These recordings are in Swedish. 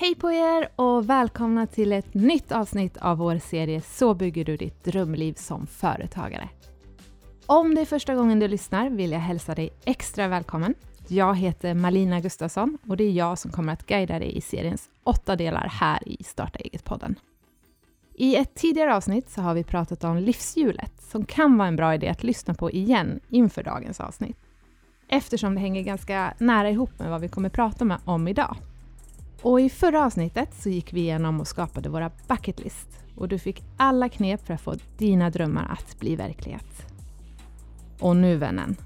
Hej på er och välkomna till ett nytt avsnitt av vår serie Så bygger du ditt drömliv som företagare. Om det är första gången du lyssnar vill jag hälsa dig extra välkommen. Jag heter Malina Gustafsson och det är jag som kommer att guida dig i seriens åtta delar här i Starta eget-podden. I ett tidigare avsnitt så har vi pratat om livshjulet som kan vara en bra idé att lyssna på igen inför dagens avsnitt. Eftersom det hänger ganska nära ihop med vad vi kommer prata om idag. Och i förra avsnittet så gick vi igenom och skapade våra Bucketlist och du fick alla knep för att få dina drömmar att bli verklighet. Och nu vännen,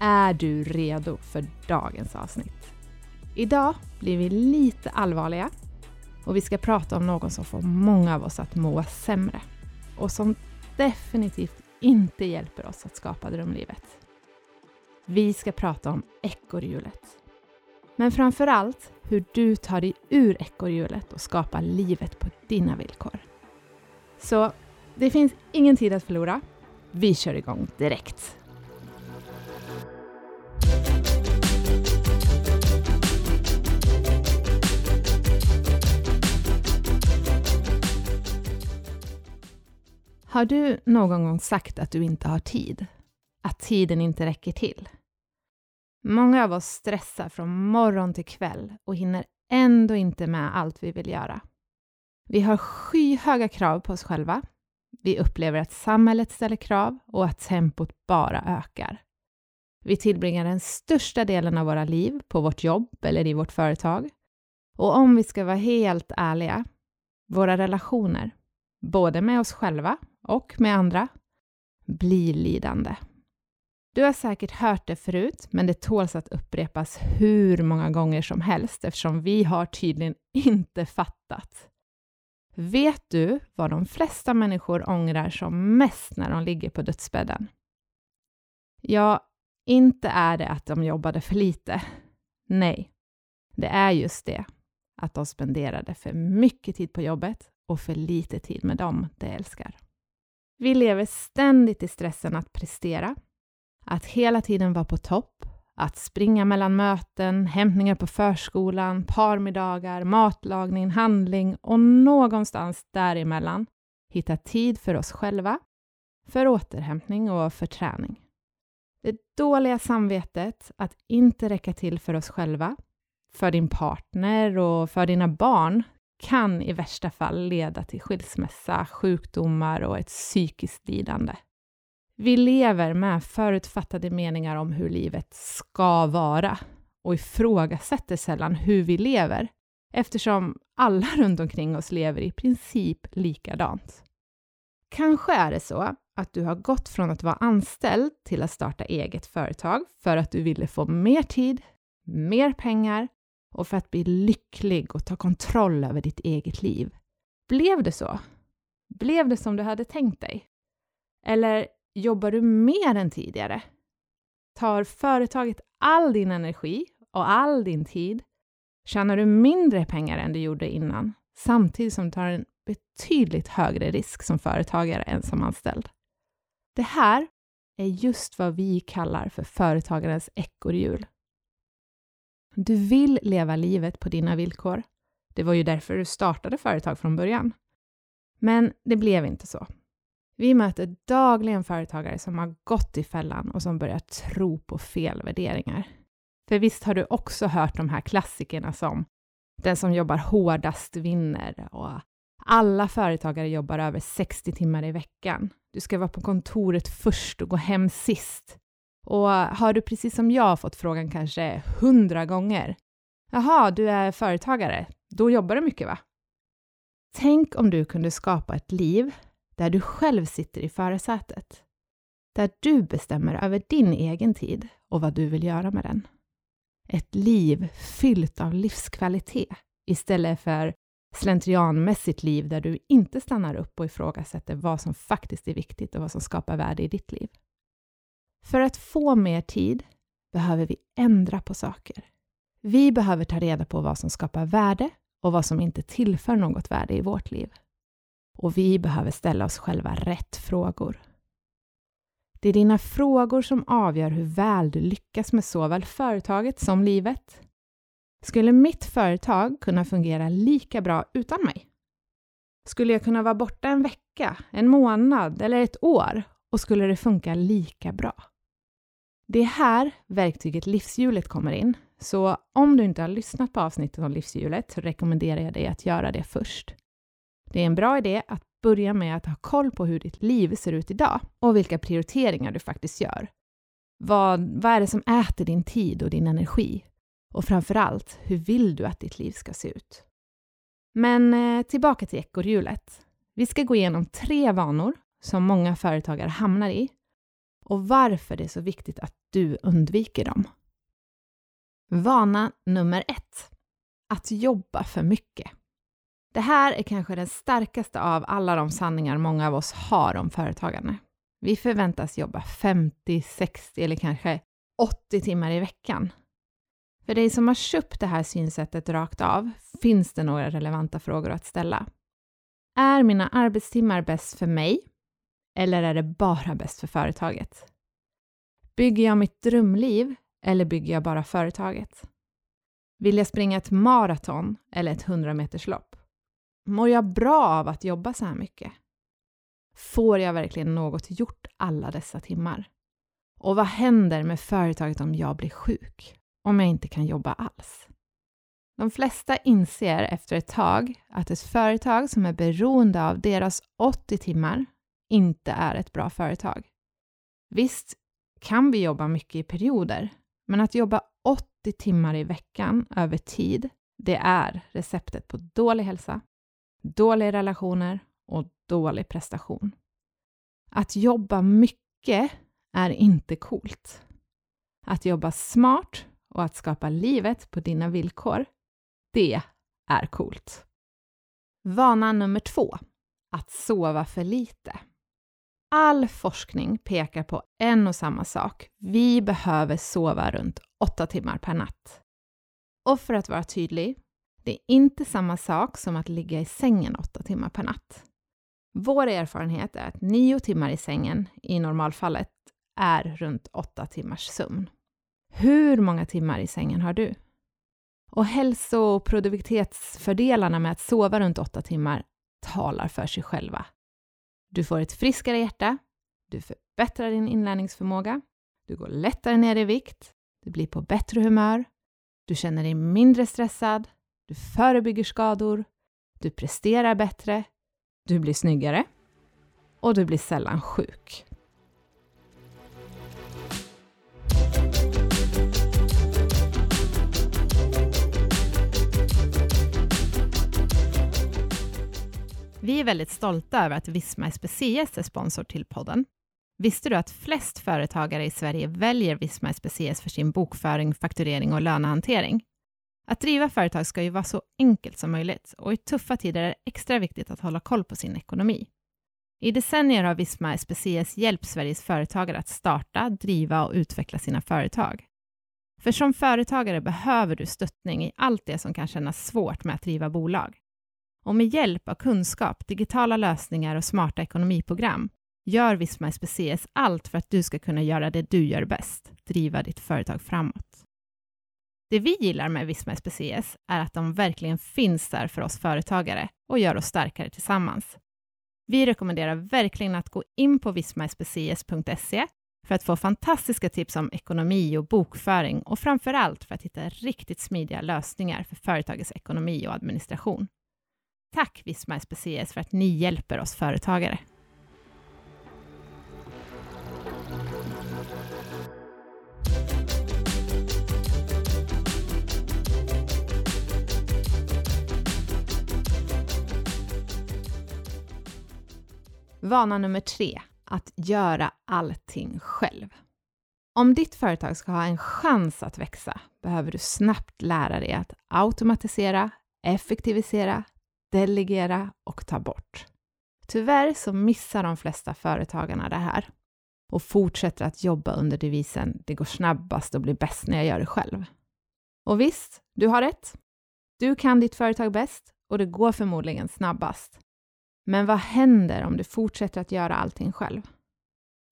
är du redo för dagens avsnitt? Idag blir vi lite allvarliga och vi ska prata om någon som får många av oss att må sämre och som definitivt inte hjälper oss att skapa drömlivet. Vi ska prata om ekorrhjulet. Men framför allt hur du tar dig ur ekorrhjulet och skapar livet på dina villkor. Så det finns ingen tid att förlora. Vi kör igång direkt. Har du någon gång sagt att du inte har tid? Att tiden inte räcker till? Många av oss stressar från morgon till kväll och hinner ändå inte med allt vi vill göra. Vi har skyhöga krav på oss själva. Vi upplever att samhället ställer krav och att tempot bara ökar. Vi tillbringar den största delen av våra liv på vårt jobb eller i vårt företag. Och om vi ska vara helt ärliga, våra relationer, både med oss själva och med andra, blir lidande. Du har säkert hört det förut, men det tåls att upprepas hur många gånger som helst eftersom vi har tydligen inte fattat. Vet du vad de flesta människor ångrar som mest när de ligger på dödsbädden? Ja, inte är det att de jobbade för lite. Nej, det är just det, att de spenderade för mycket tid på jobbet och för lite tid med dem de älskar. Vi lever ständigt i stressen att prestera, att hela tiden vara på topp, att springa mellan möten, hämtningar på förskolan, parmiddagar, matlagning, handling och någonstans däremellan hitta tid för oss själva, för återhämtning och för träning. Det dåliga samvetet att inte räcka till för oss själva, för din partner och för dina barn kan i värsta fall leda till skilsmässa, sjukdomar och ett psykiskt lidande. Vi lever med förutfattade meningar om hur livet ska vara och ifrågasätter sällan hur vi lever eftersom alla runt omkring oss lever i princip likadant. Kanske är det så att du har gått från att vara anställd till att starta eget företag för att du ville få mer tid, mer pengar och för att bli lycklig och ta kontroll över ditt eget liv. Blev det så? Blev det som du hade tänkt dig? Eller jobbar du mer än tidigare? Tar företaget all din energi och all din tid? Tjänar du mindre pengar än du gjorde innan, samtidigt som du tar en betydligt högre risk som företagare än som anställd? Det här är just vad vi kallar för företagarens ekorrhjul. Du vill leva livet på dina villkor. Det var ju därför du startade företag från början. Men det blev inte så. Vi möter dagligen företagare som har gått i fällan och som börjar tro på fel värderingar. För visst har du också hört de här klassikerna som den som jobbar hårdast vinner och alla företagare jobbar över 60 timmar i veckan. Du ska vara på kontoret först och gå hem sist. Och har du precis som jag fått frågan kanske hundra gånger. Jaha, du är företagare, då jobbar du mycket va? Tänk om du kunde skapa ett liv där du själv sitter i förarsätet. Där du bestämmer över din egen tid och vad du vill göra med den. Ett liv fyllt av livskvalitet istället för slentrianmässigt liv där du inte stannar upp och ifrågasätter vad som faktiskt är viktigt och vad som skapar värde i ditt liv. För att få mer tid behöver vi ändra på saker. Vi behöver ta reda på vad som skapar värde och vad som inte tillför något värde i vårt liv. Och vi behöver ställa oss själva rätt frågor. Det är dina frågor som avgör hur väl du lyckas med såväl företaget som livet. Skulle mitt företag kunna fungera lika bra utan mig? Skulle jag kunna vara borta en vecka, en månad eller ett år och skulle det funka lika bra? Det är här verktyget livshjulet kommer in. Så om du inte har lyssnat på avsnittet om livshjulet så rekommenderar jag dig att göra det först. Det är en bra idé att börja med att ha koll på hur ditt liv ser ut idag och vilka prioriteringar du faktiskt gör. Vad, vad är det som äter din tid och din energi? Och framför allt, hur vill du att ditt liv ska se ut? Men eh, tillbaka till ekorrhjulet. Vi ska gå igenom tre vanor som många företagare hamnar i och varför det är så viktigt att du undviker dem. Vana nummer ett. Att jobba för mycket. Det här är kanske den starkaste av alla de sanningar många av oss har om företagande. Vi förväntas jobba 50, 60 eller kanske 80 timmar i veckan. För dig som har köpt det här synsättet rakt av finns det några relevanta frågor att ställa. Är mina arbetstimmar bäst för mig eller är det bara bäst för företaget? Bygger jag mitt drömliv eller bygger jag bara företaget? Vill jag springa ett maraton eller ett 100 meterslopp? Mår jag bra av att jobba så här mycket? Får jag verkligen något gjort alla dessa timmar? Och vad händer med företaget om jag blir sjuk? Om jag inte kan jobba alls? De flesta inser efter ett tag att ett företag som är beroende av deras 80 timmar inte är ett bra företag. Visst kan vi jobba mycket i perioder, men att jobba 80 timmar i veckan över tid, det är receptet på dålig hälsa, dåliga relationer och dålig prestation. Att jobba mycket är inte coolt. Att jobba smart och att skapa livet på dina villkor, det är coolt. Vana nummer två. Att sova för lite. All forskning pekar på en och samma sak. Vi behöver sova runt åtta timmar per natt. Och för att vara tydlig, det är inte samma sak som att ligga i sängen åtta timmar per natt. Vår erfarenhet är att nio timmar i sängen i normalfallet är runt åtta timmars sömn. Hur många timmar i sängen har du? Och hälso och produktivitetsfördelarna med att sova runt åtta timmar talar för sig själva. Du får ett friskare hjärta, du förbättrar din inlärningsförmåga, du går lättare ner i vikt, du blir på bättre humör, du känner dig mindre stressad, du förebygger skador, du presterar bättre, du blir snyggare och du blir sällan sjuk. Vi är väldigt stolta över att Visma SPCS är sponsor till podden. Visste du att flest företagare i Sverige väljer Visma SPCS för sin bokföring, fakturering och lönehantering? Att driva företag ska ju vara så enkelt som möjligt och i tuffa tider är det extra viktigt att hålla koll på sin ekonomi. I decennier har Visma SPCS hjälpt Sveriges företagare att starta, driva och utveckla sina företag. För som företagare behöver du stöttning i allt det som kan kännas svårt med att driva bolag. Och med hjälp av kunskap, digitala lösningar och smarta ekonomiprogram gör Visma SPCS allt för att du ska kunna göra det du gör bäst, driva ditt företag framåt. Det vi gillar med Visma SPCS är att de verkligen finns där för oss företagare och gör oss starkare tillsammans. Vi rekommenderar verkligen att gå in på vismaspcs.se för att få fantastiska tips om ekonomi och bokföring och framför allt för att hitta riktigt smidiga lösningar för företagets ekonomi och administration. Tack Visma SPCS för att ni hjälper oss företagare. Vana nummer tre, att göra allting själv. Om ditt företag ska ha en chans att växa behöver du snabbt lära dig att automatisera, effektivisera, delegera och ta bort. Tyvärr så missar de flesta företagarna det här och fortsätter att jobba under devisen “det går snabbast och blir bäst när jag gör det själv”. Och visst, du har rätt. Du kan ditt företag bäst och det går förmodligen snabbast. Men vad händer om du fortsätter att göra allting själv?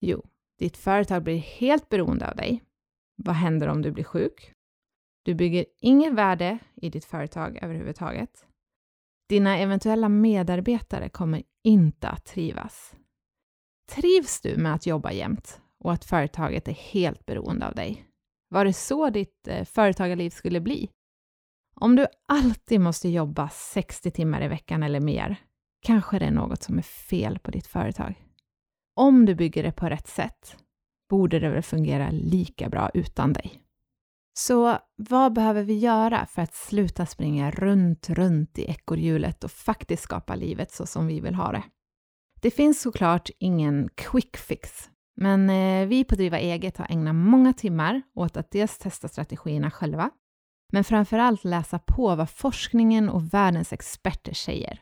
Jo, ditt företag blir helt beroende av dig. Vad händer om du blir sjuk? Du bygger inget värde i ditt företag överhuvudtaget. Dina eventuella medarbetare kommer inte att trivas. Trivs du med att jobba jämt och att företaget är helt beroende av dig? Var det så ditt eh, företagarliv skulle bli? Om du alltid måste jobba 60 timmar i veckan eller mer, kanske det är något som är fel på ditt företag. Om du bygger det på rätt sätt borde det väl fungera lika bra utan dig. Så vad behöver vi göra för att sluta springa runt, runt i ekorrhjulet och faktiskt skapa livet så som vi vill ha det? Det finns såklart ingen quick fix, men eh, vi på Driva eget har ägnat många timmar åt att dels testa strategierna själva, men framför allt läsa på vad forskningen och världens experter säger.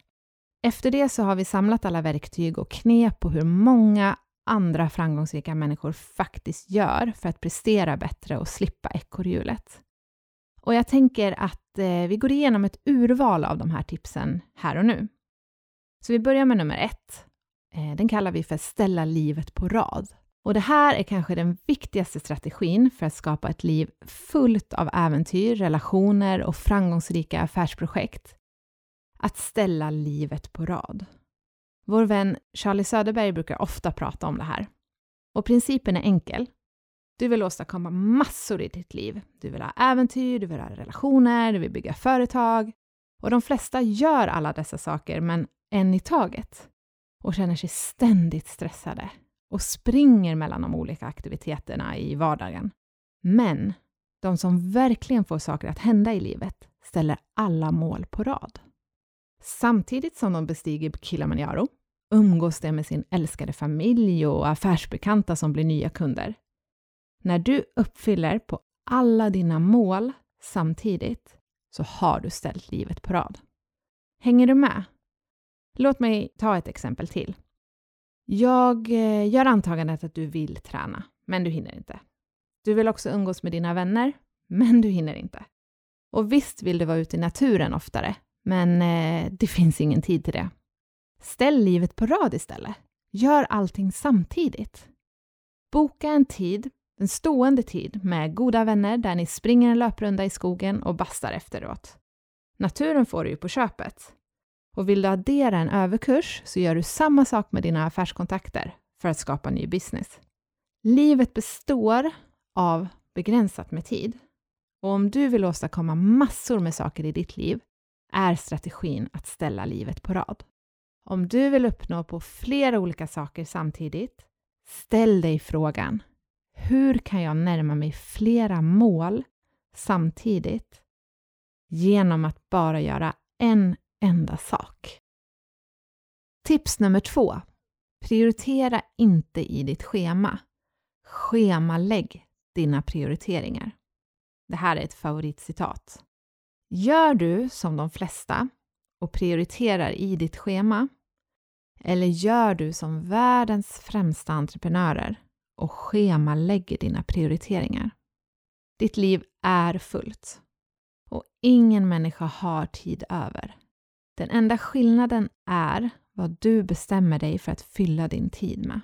Efter det så har vi samlat alla verktyg och knep på hur många andra framgångsrika människor faktiskt gör för att prestera bättre och slippa ekorrhjulet. Och jag tänker att eh, vi går igenom ett urval av de här tipsen här och nu. Så vi börjar med nummer ett. Eh, den kallar vi för ställa livet på rad. Och det här är kanske den viktigaste strategin för att skapa ett liv fullt av äventyr, relationer och framgångsrika affärsprojekt. Att ställa livet på rad. Vår vän Charlie Söderberg brukar ofta prata om det här. Och principen är enkel. Du vill åstadkomma massor i ditt liv. Du vill ha äventyr, du vill ha relationer, du vill bygga företag. Och de flesta gör alla dessa saker, men en i taget. Och känner sig ständigt stressade och springer mellan de olika aktiviteterna i vardagen. Men de som verkligen får saker att hända i livet ställer alla mål på rad. Samtidigt som de bestiger Kilimanjaro umgås de med sin älskade familj och affärsbekanta som blir nya kunder. När du uppfyller på alla dina mål samtidigt så har du ställt livet på rad. Hänger du med? Låt mig ta ett exempel till. Jag eh, gör antagandet att du vill träna, men du hinner inte. Du vill också umgås med dina vänner, men du hinner inte. Och visst vill du vara ute i naturen oftare, men eh, det finns ingen tid till det. Ställ livet på rad istället. Gör allting samtidigt. Boka en tid, en stående tid, med goda vänner där ni springer en löprunda i skogen och bastar efteråt. Naturen får du ju på köpet. Och vill du addera en överkurs så gör du samma sak med dina affärskontakter för att skapa ny business. Livet består av begränsat med tid. Och om du vill åstadkomma massor med saker i ditt liv är strategin att ställa livet på rad. Om du vill uppnå på flera olika saker samtidigt, ställ dig frågan hur kan jag närma mig flera mål samtidigt genom att bara göra en enda sak? Tips nummer två. Prioritera inte i ditt schema. Schemalägg dina prioriteringar. Det här är ett favoritcitat. Gör du som de flesta och prioriterar i ditt schema? Eller gör du som världens främsta entreprenörer och schemalägger dina prioriteringar? Ditt liv är fullt och ingen människa har tid över. Den enda skillnaden är vad du bestämmer dig för att fylla din tid med.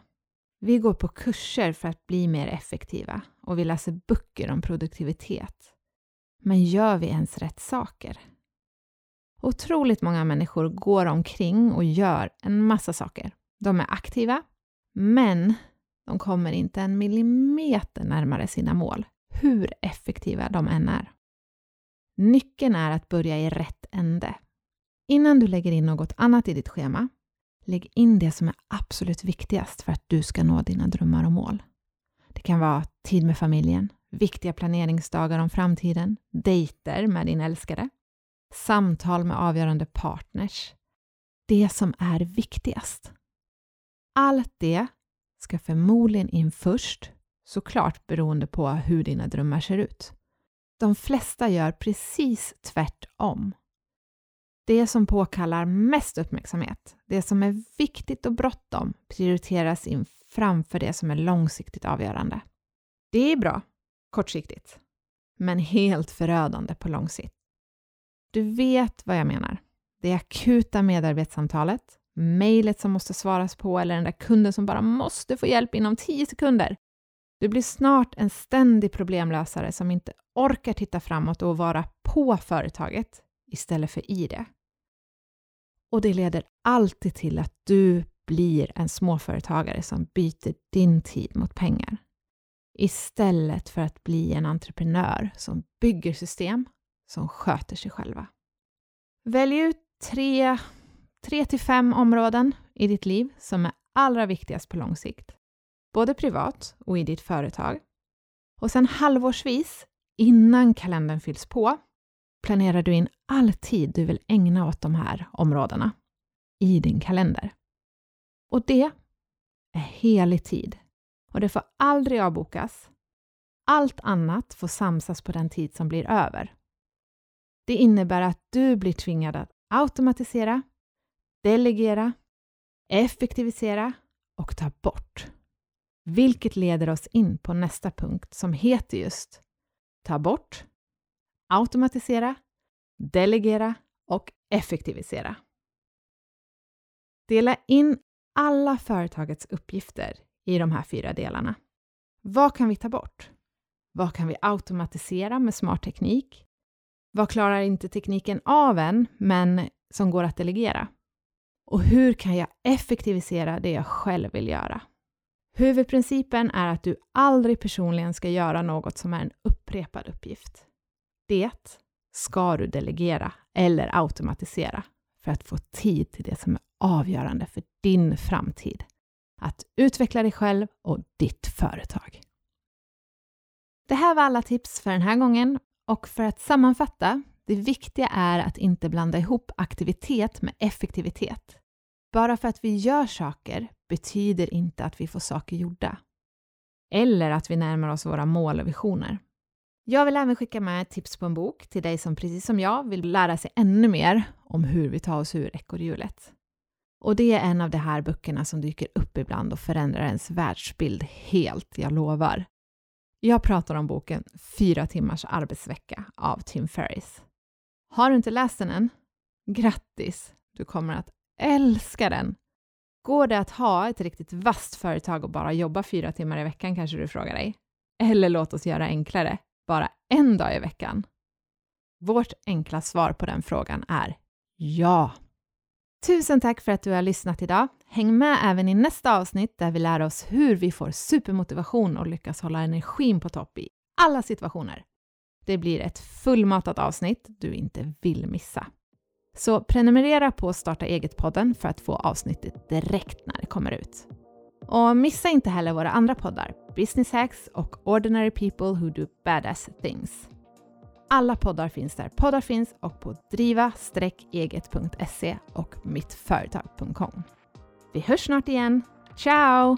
Vi går på kurser för att bli mer effektiva och vi läser böcker om produktivitet. Men gör vi ens rätt saker? Otroligt många människor går omkring och gör en massa saker. De är aktiva, men de kommer inte en millimeter närmare sina mål, hur effektiva de än är. Nyckeln är att börja i rätt ände. Innan du lägger in något annat i ditt schema, lägg in det som är absolut viktigast för att du ska nå dina drömmar och mål. Det kan vara tid med familjen, viktiga planeringsdagar om framtiden, dejter med din älskare, samtal med avgörande partners. Det som är viktigast. Allt det ska förmodligen in först, såklart beroende på hur dina drömmar ser ut. De flesta gör precis tvärtom. Det som påkallar mest uppmärksamhet, det som är viktigt och bråttom, prioriteras in framför det som är långsiktigt avgörande. Det är bra, kortsiktigt, men helt förödande på lång sikt. Du vet vad jag menar. Det akuta medarbetssamtalet, mejlet som måste svaras på eller den där kunden som bara måste få hjälp inom 10 sekunder. Du blir snart en ständig problemlösare som inte orkar titta framåt och vara på företaget istället för i det. Och det leder alltid till att du blir en småföretagare som byter din tid mot pengar. Istället för att bli en entreprenör som bygger system som sköter sig själva. Välj ut tre, tre till fem områden i ditt liv som är allra viktigast på lång sikt. Både privat och i ditt företag. Och sen halvårsvis, innan kalendern fylls på, planerar du in all tid du vill ägna åt de här områdena i din kalender. Och det är helig tid och det får aldrig avbokas. Allt annat får samsas på den tid som blir över. Det innebär att du blir tvingad att automatisera, delegera, effektivisera och ta bort. Vilket leder oss in på nästa punkt som heter just ta bort, automatisera, delegera och effektivisera. Dela in alla företagets uppgifter i de här fyra delarna. Vad kan vi ta bort? Vad kan vi automatisera med smart teknik? Vad klarar inte tekniken av än, men som går att delegera? Och hur kan jag effektivisera det jag själv vill göra? Huvudprincipen är att du aldrig personligen ska göra något som är en upprepad uppgift. Det ska du delegera eller automatisera för att få tid till det som är avgörande för din framtid. Att utveckla dig själv och ditt företag. Det här var alla tips för den här gången och för att sammanfatta, det viktiga är att inte blanda ihop aktivitet med effektivitet. Bara för att vi gör saker betyder inte att vi får saker gjorda. Eller att vi närmar oss våra mål och visioner. Jag vill även skicka med ett tips på en bok till dig som precis som jag vill lära sig ännu mer om hur vi tar oss ur ekorrhjulet. Och det är en av de här böckerna som dyker upp ibland och förändrar ens världsbild helt, jag lovar. Jag pratar om boken Fyra timmars arbetsvecka av Tim Ferris. Har du inte läst den än? Grattis! Du kommer att älska den! Går det att ha ett riktigt vasst företag och bara jobba fyra timmar i veckan kanske du frågar dig? Eller låt oss göra enklare, bara en dag i veckan? Vårt enkla svar på den frågan är ja! Tusen tack för att du har lyssnat idag. Häng med även i nästa avsnitt där vi lär oss hur vi får supermotivation och lyckas hålla energin på topp i alla situationer. Det blir ett fullmatat avsnitt du inte vill missa. Så prenumerera på Starta eget-podden för att få avsnittet direkt när det kommer ut. Och missa inte heller våra andra poddar, Business Hacks och Ordinary People Who Do Badass Things. Alla poddar finns där poddar finns och på driva-eget.se och mittföretag.com. Vi hörs snart igen. Ciao!